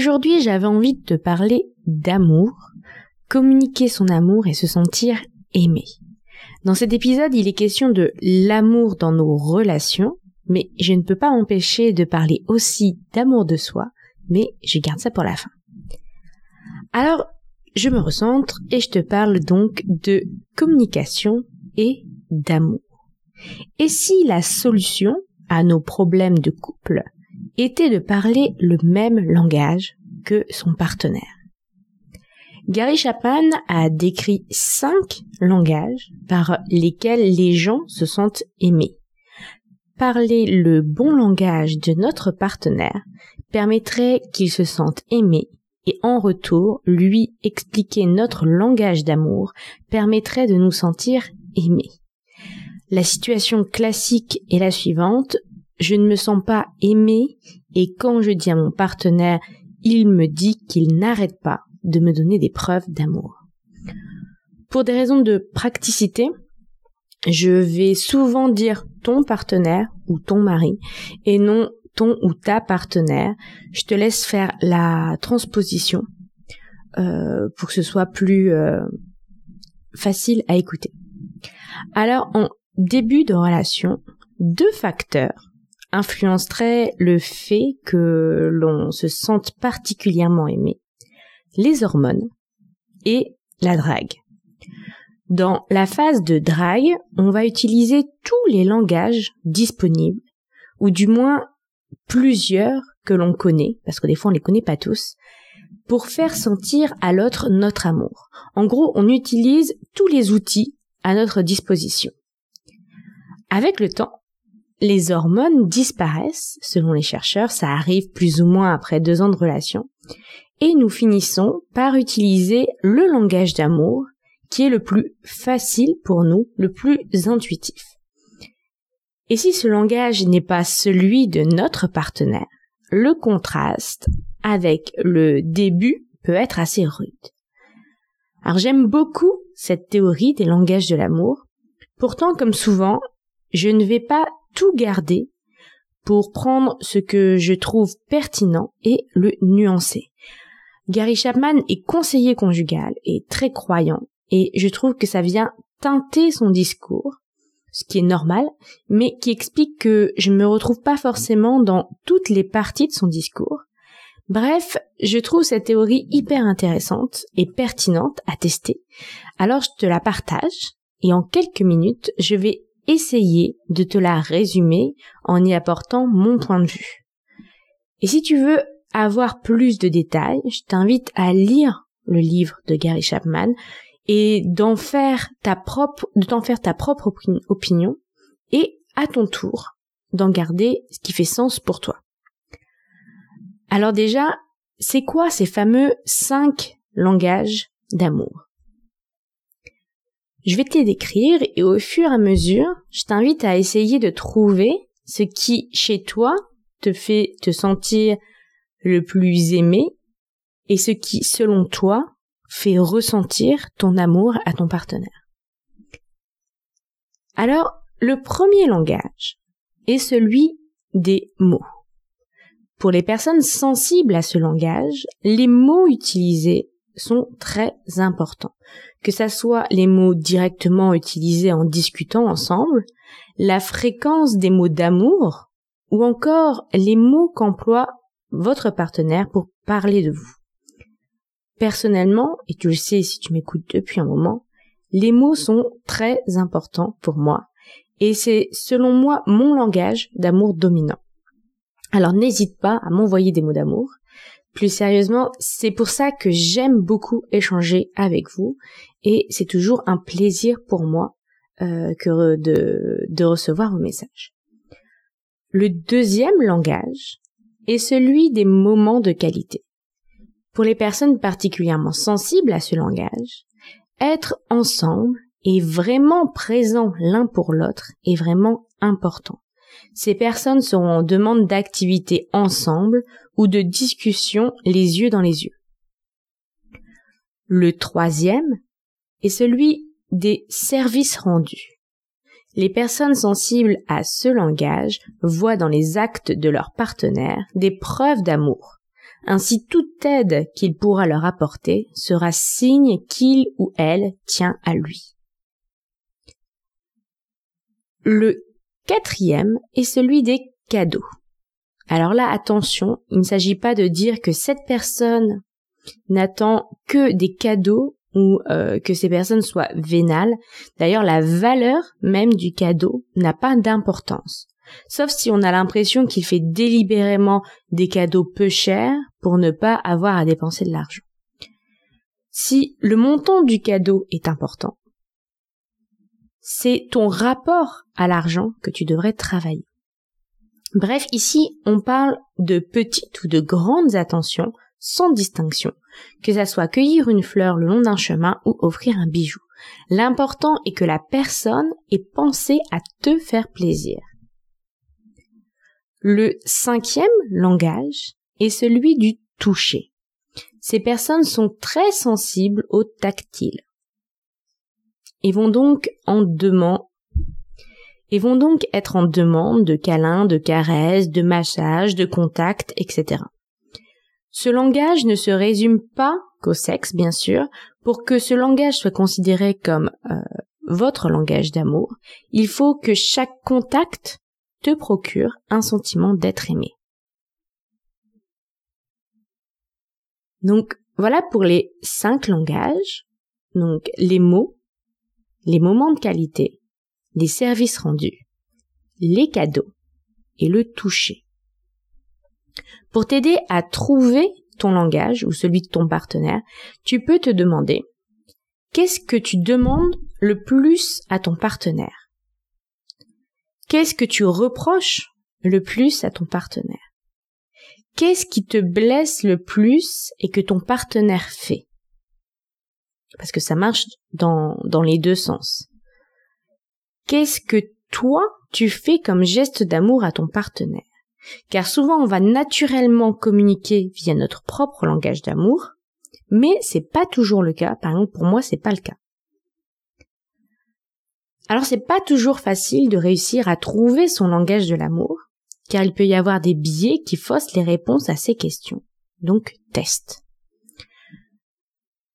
Aujourd'hui, j'avais envie de te parler d'amour, communiquer son amour et se sentir aimé. Dans cet épisode, il est question de l'amour dans nos relations, mais je ne peux pas m'empêcher de parler aussi d'amour de soi, mais je garde ça pour la fin. Alors, je me recentre et je te parle donc de communication et d'amour. Et si la solution à nos problèmes de couple était de parler le même langage que son partenaire. Gary Chapman a décrit cinq langages par lesquels les gens se sentent aimés. Parler le bon langage de notre partenaire permettrait qu'il se sente aimé et en retour, lui expliquer notre langage d'amour permettrait de nous sentir aimés. La situation classique est la suivante. Je ne me sens pas aimé et quand je dis à mon partenaire, il me dit qu'il n'arrête pas de me donner des preuves d'amour. Pour des raisons de praticité, je vais souvent dire ton partenaire ou ton mari et non ton ou ta partenaire. Je te laisse faire la transposition euh, pour que ce soit plus euh, facile à écouter. Alors en début de relation, deux facteurs influenceraient le fait que l'on se sente particulièrement aimé. Les hormones et la drague. Dans la phase de drague, on va utiliser tous les langages disponibles, ou du moins plusieurs que l'on connaît, parce que des fois on les connaît pas tous, pour faire sentir à l'autre notre amour. En gros, on utilise tous les outils à notre disposition. Avec le temps, les hormones disparaissent, selon les chercheurs, ça arrive plus ou moins après deux ans de relation, et nous finissons par utiliser le langage d'amour qui est le plus facile pour nous, le plus intuitif. Et si ce langage n'est pas celui de notre partenaire, le contraste avec le début peut être assez rude. Alors j'aime beaucoup cette théorie des langages de l'amour. Pourtant, comme souvent, je ne vais pas tout garder pour prendre ce que je trouve pertinent et le nuancer. Gary Chapman est conseiller conjugal et très croyant et je trouve que ça vient teinter son discours, ce qui est normal, mais qui explique que je ne me retrouve pas forcément dans toutes les parties de son discours. Bref, je trouve cette théorie hyper intéressante et pertinente à tester. Alors je te la partage et en quelques minutes, je vais essayer de te la résumer en y apportant mon point de vue. Et si tu veux avoir plus de détails, je t'invite à lire le livre de Gary Chapman et d'en faire ta propre, de t'en faire ta propre opinion et à ton tour d'en garder ce qui fait sens pour toi. Alors déjà, c'est quoi ces fameux cinq langages d'amour? Je vais te les décrire et au fur et à mesure, je t'invite à essayer de trouver ce qui, chez toi, te fait te sentir le plus aimé et ce qui, selon toi, fait ressentir ton amour à ton partenaire. Alors, le premier langage est celui des mots. Pour les personnes sensibles à ce langage, les mots utilisés sont très importants. Que ça soit les mots directement utilisés en discutant ensemble, la fréquence des mots d'amour, ou encore les mots qu'emploie votre partenaire pour parler de vous. Personnellement, et tu le sais si tu m'écoutes depuis un moment, les mots sont très importants pour moi, et c'est selon moi mon langage d'amour dominant. Alors n'hésite pas à m'envoyer des mots d'amour, plus sérieusement, c'est pour ça que j'aime beaucoup échanger avec vous et c'est toujours un plaisir pour moi euh, que de, de recevoir vos messages. Le deuxième langage est celui des moments de qualité. Pour les personnes particulièrement sensibles à ce langage, être ensemble et vraiment présent l'un pour l'autre est vraiment important. Ces personnes seront en demande d'activité ensemble ou de discussion les yeux dans les yeux. Le troisième est celui des services rendus. Les personnes sensibles à ce langage voient dans les actes de leur partenaire des preuves d'amour. Ainsi toute aide qu'il pourra leur apporter sera signe qu'il ou elle tient à lui. Quatrième est celui des cadeaux. Alors là, attention, il ne s'agit pas de dire que cette personne n'attend que des cadeaux ou euh, que ces personnes soient vénales. D'ailleurs, la valeur même du cadeau n'a pas d'importance. Sauf si on a l'impression qu'il fait délibérément des cadeaux peu chers pour ne pas avoir à dépenser de l'argent. Si le montant du cadeau est important, c'est ton rapport à l'argent que tu devrais travailler. Bref, ici, on parle de petites ou de grandes attentions sans distinction, que ça soit cueillir une fleur le long d'un chemin ou offrir un bijou. L'important est que la personne ait pensé à te faire plaisir. Le cinquième langage est celui du toucher. Ces personnes sont très sensibles au tactile et vont donc en demande et vont donc être en demande de câlins, de caresses, de massages, de contacts, etc. Ce langage ne se résume pas qu'au sexe, bien sûr. Pour que ce langage soit considéré comme euh, votre langage d'amour, il faut que chaque contact te procure un sentiment d'être aimé. Donc voilà pour les cinq langages, donc les mots, les moments de qualité, les services rendus, les cadeaux et le toucher. Pour t'aider à trouver ton langage ou celui de ton partenaire, tu peux te demander qu'est-ce que tu demandes le plus à ton partenaire? Qu'est-ce que tu reproches le plus à ton partenaire? Qu'est-ce qui te blesse le plus et que ton partenaire fait? Parce que ça marche dans, dans les deux sens. Qu'est-ce que toi, tu fais comme geste d'amour à ton partenaire? Car souvent on va naturellement communiquer via notre propre langage d'amour, mais c'est pas toujours le cas. Par exemple, pour moi, c'est pas le cas. Alors c'est pas toujours facile de réussir à trouver son langage de l'amour, car il peut y avoir des biais qui faussent les réponses à ces questions. Donc, test.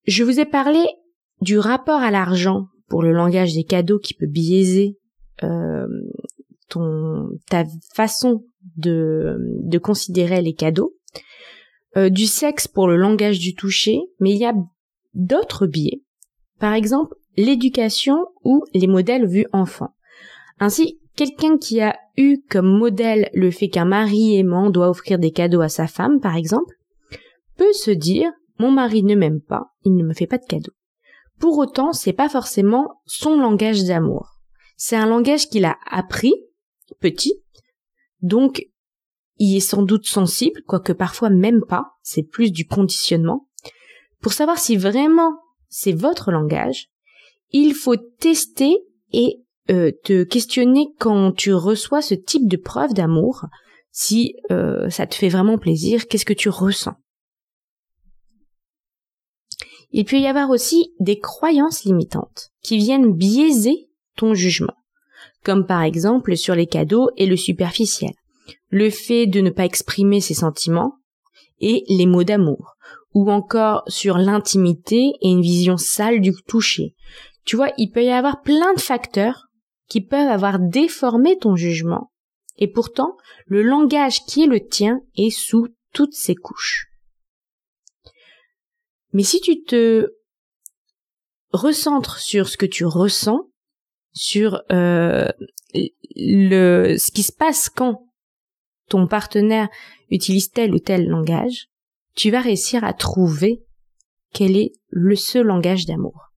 Je vous ai parlé du rapport à l'argent pour le langage des cadeaux qui peut biaiser euh, ton ta façon de, de considérer les cadeaux, euh, du sexe pour le langage du toucher, mais il y a d'autres biais. Par exemple, l'éducation ou les modèles vus enfants. Ainsi, quelqu'un qui a eu comme modèle le fait qu'un mari aimant doit offrir des cadeaux à sa femme, par exemple, peut se dire mon mari ne m'aime pas, il ne me fait pas de cadeaux. Pour autant, c'est pas forcément son langage d'amour. C'est un langage qu'il a appris petit donc, il est sans doute sensible, quoique parfois même pas, c'est plus du conditionnement. Pour savoir si vraiment c'est votre langage, il faut tester et euh, te questionner quand tu reçois ce type de preuve d'amour, si euh, ça te fait vraiment plaisir, qu'est-ce que tu ressens? Il peut y avoir aussi des croyances limitantes qui viennent biaiser ton jugement comme par exemple sur les cadeaux et le superficiel, le fait de ne pas exprimer ses sentiments et les mots d'amour, ou encore sur l'intimité et une vision sale du toucher. Tu vois, il peut y avoir plein de facteurs qui peuvent avoir déformé ton jugement, et pourtant le langage qui est le tien est sous toutes ces couches. Mais si tu te recentres sur ce que tu ressens, sur euh, le ce qui se passe quand ton partenaire utilise tel ou tel langage, tu vas réussir à trouver quel est le seul langage d'amour.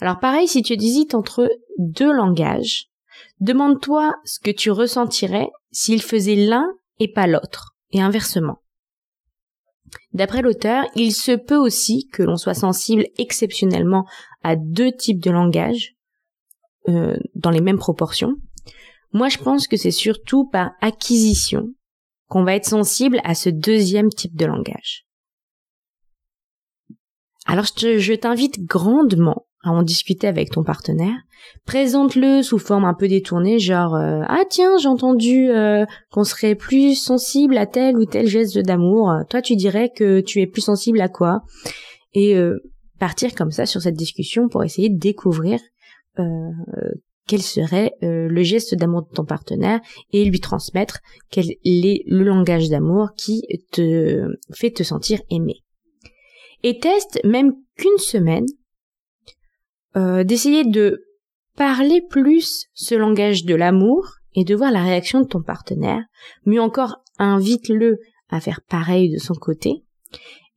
Alors pareil, si tu hésites entre deux langages, demande-toi ce que tu ressentirais s'il faisait l'un et pas l'autre, et inversement. D'après l'auteur, il se peut aussi que l'on soit sensible exceptionnellement à deux types de langage, euh, dans les mêmes proportions. Moi, je pense que c'est surtout par acquisition qu'on va être sensible à ce deuxième type de langage. Alors, je t'invite grandement à en discuter avec ton partenaire, présente-le sous forme un peu détournée, genre euh, ah tiens j'ai entendu euh, qu'on serait plus sensible à tel ou tel geste d'amour. Toi tu dirais que tu es plus sensible à quoi? Et euh, partir comme ça sur cette discussion pour essayer de découvrir quel serait le geste d'amour de ton partenaire et lui transmettre quel est le langage d'amour qui te fait te sentir aimé. Et teste même qu'une semaine euh, d'essayer de parler plus ce langage de l'amour et de voir la réaction de ton partenaire. Mieux encore, invite-le à faire pareil de son côté.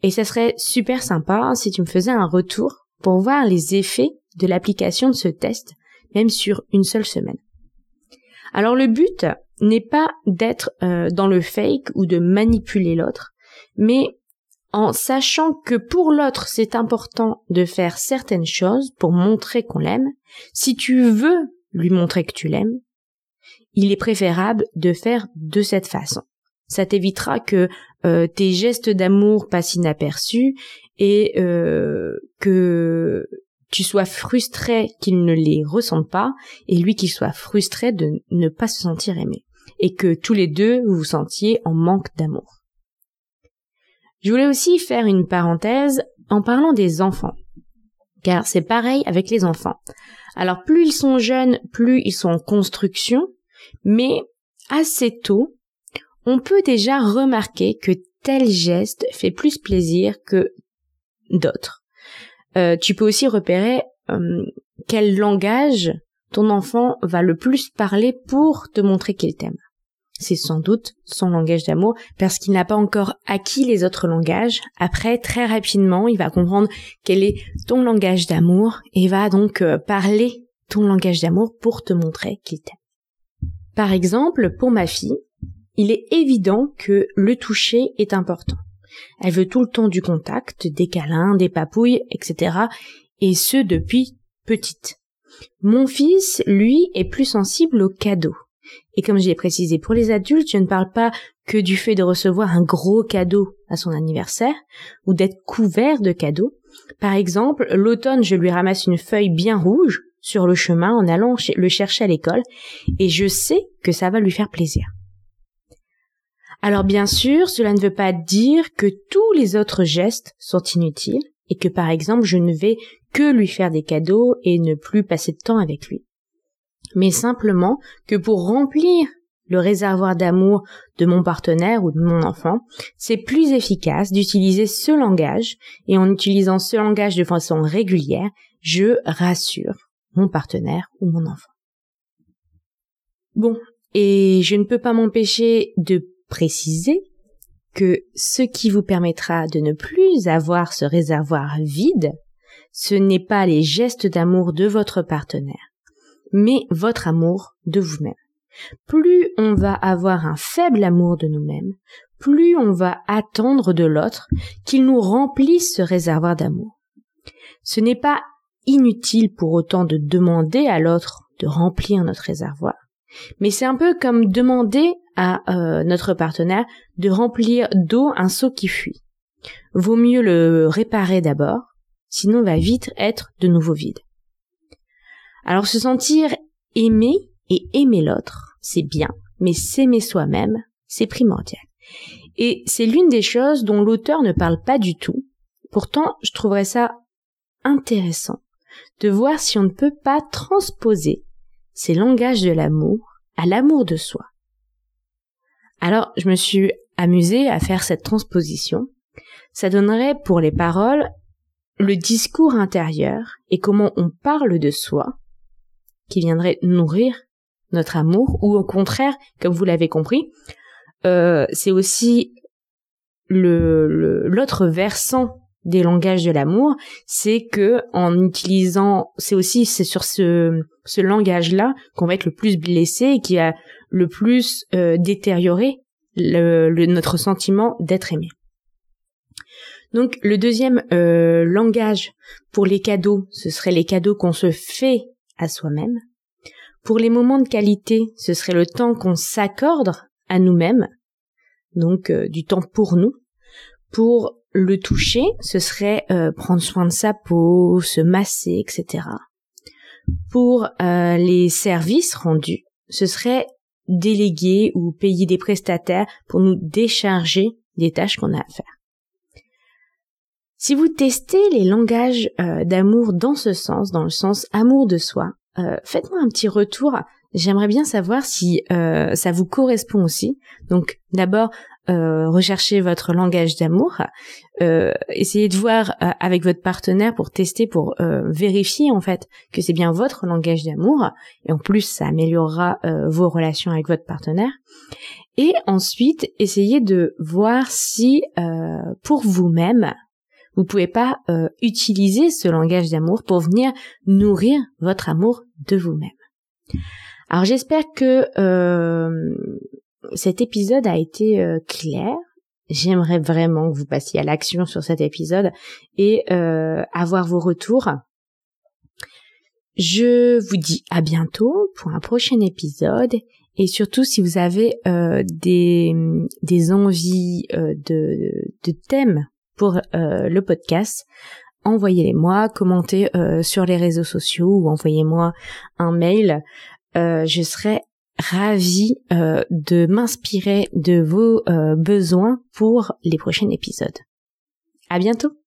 Et ça serait super sympa si tu me faisais un retour pour voir les effets de l'application de ce test, même sur une seule semaine. Alors le but n'est pas d'être euh, dans le fake ou de manipuler l'autre, mais en sachant que pour l'autre c'est important de faire certaines choses pour montrer qu'on l'aime, si tu veux lui montrer que tu l'aimes, il est préférable de faire de cette façon. Ça t'évitera que euh, tes gestes d'amour passent inaperçus et euh, que tu sois frustré qu'il ne les ressente pas et lui qu'il soit frustré de ne pas se sentir aimé et que tous les deux vous vous sentiez en manque d'amour. Je voulais aussi faire une parenthèse en parlant des enfants. Car c'est pareil avec les enfants. Alors plus ils sont jeunes, plus ils sont en construction, mais assez tôt, on peut déjà remarquer que tel geste fait plus plaisir que d'autres. Euh, tu peux aussi repérer euh, quel langage ton enfant va le plus parler pour te montrer qu'il t'aime c'est sans doute son langage d'amour parce qu'il n'a pas encore acquis les autres langages. Après, très rapidement, il va comprendre quel est ton langage d'amour et va donc euh, parler ton langage d'amour pour te montrer qu'il t'aime. Par exemple, pour ma fille, il est évident que le toucher est important. Elle veut tout le temps du contact, des câlins, des papouilles, etc. Et ce depuis petite. Mon fils, lui, est plus sensible aux cadeaux. Et comme j'ai précisé pour les adultes, je ne parle pas que du fait de recevoir un gros cadeau à son anniversaire ou d'être couvert de cadeaux. Par exemple, l'automne, je lui ramasse une feuille bien rouge sur le chemin en allant le chercher à l'école et je sais que ça va lui faire plaisir. Alors bien sûr, cela ne veut pas dire que tous les autres gestes sont inutiles et que par exemple je ne vais que lui faire des cadeaux et ne plus passer de temps avec lui mais simplement que pour remplir le réservoir d'amour de mon partenaire ou de mon enfant, c'est plus efficace d'utiliser ce langage et en utilisant ce langage de façon régulière, je rassure mon partenaire ou mon enfant. Bon, et je ne peux pas m'empêcher de préciser que ce qui vous permettra de ne plus avoir ce réservoir vide, ce n'est pas les gestes d'amour de votre partenaire, mais votre amour de vous-même. Plus on va avoir un faible amour de nous-mêmes, plus on va attendre de l'autre qu'il nous remplisse ce réservoir d'amour. Ce n'est pas inutile pour autant de demander à l'autre de remplir notre réservoir, mais c'est un peu comme demander à euh, notre partenaire de remplir d'eau un seau qui fuit. Vaut mieux le réparer d'abord, sinon va vite être de nouveau vide. Alors se sentir aimé et aimer l'autre, c'est bien, mais s'aimer soi-même, c'est primordial. Et c'est l'une des choses dont l'auteur ne parle pas du tout. Pourtant, je trouverais ça intéressant de voir si on ne peut pas transposer ces langages de l'amour à l'amour de soi. Alors, je me suis amusée à faire cette transposition. Ça donnerait pour les paroles le discours intérieur et comment on parle de soi qui viendrait nourrir notre amour, ou au contraire, comme vous l'avez compris, euh, c'est aussi le l'autre versant des langages de l'amour, c'est que en utilisant, c'est aussi c'est sur ce ce langage-là qu'on va être le plus blessé et qui a le plus euh, notre sentiment d'être aimé. Donc le deuxième euh, langage pour les cadeaux, ce serait les cadeaux qu'on se fait à soi-même. Pour les moments de qualité, ce serait le temps qu'on s'accorde à nous-mêmes, donc euh, du temps pour nous. Pour le toucher, ce serait prendre soin de sa peau, se masser, etc. Pour les services rendus, ce serait déléguer ou payer des prestataires pour nous décharger des tâches qu'on a à faire. Si vous testez les langages euh, d'amour dans ce sens, dans le sens amour de soi, euh, faites-moi un petit retour. J'aimerais bien savoir si euh, ça vous correspond aussi. Donc d'abord, recherchez votre langage d'amour. essayez de voir avec votre partenaire pour tester, pour vérifier en fait que c'est bien votre langage d'amour. Et en plus, ça améliorera vos relations avec votre partenaire. Et ensuite, essayez de voir si pour vous-même, vous pouvez pas euh, utiliser ce langage d'amour pour venir nourrir votre amour de vous-même. Alors j'espère que euh, cet épisode a été euh, clair. J'aimerais vraiment que vous passiez à l'action sur cet épisode et avoir vos retours. Je vous dis à bientôt pour un prochain épisode et surtout si vous avez des, des envies de, de thèmes pour euh, le podcast, envoyez-les-moi, commentez euh, sur les réseaux sociaux ou envoyez-moi un mail. Euh, je serai ravie de m'inspirer de vos besoins pour les prochains épisodes. À bientôt!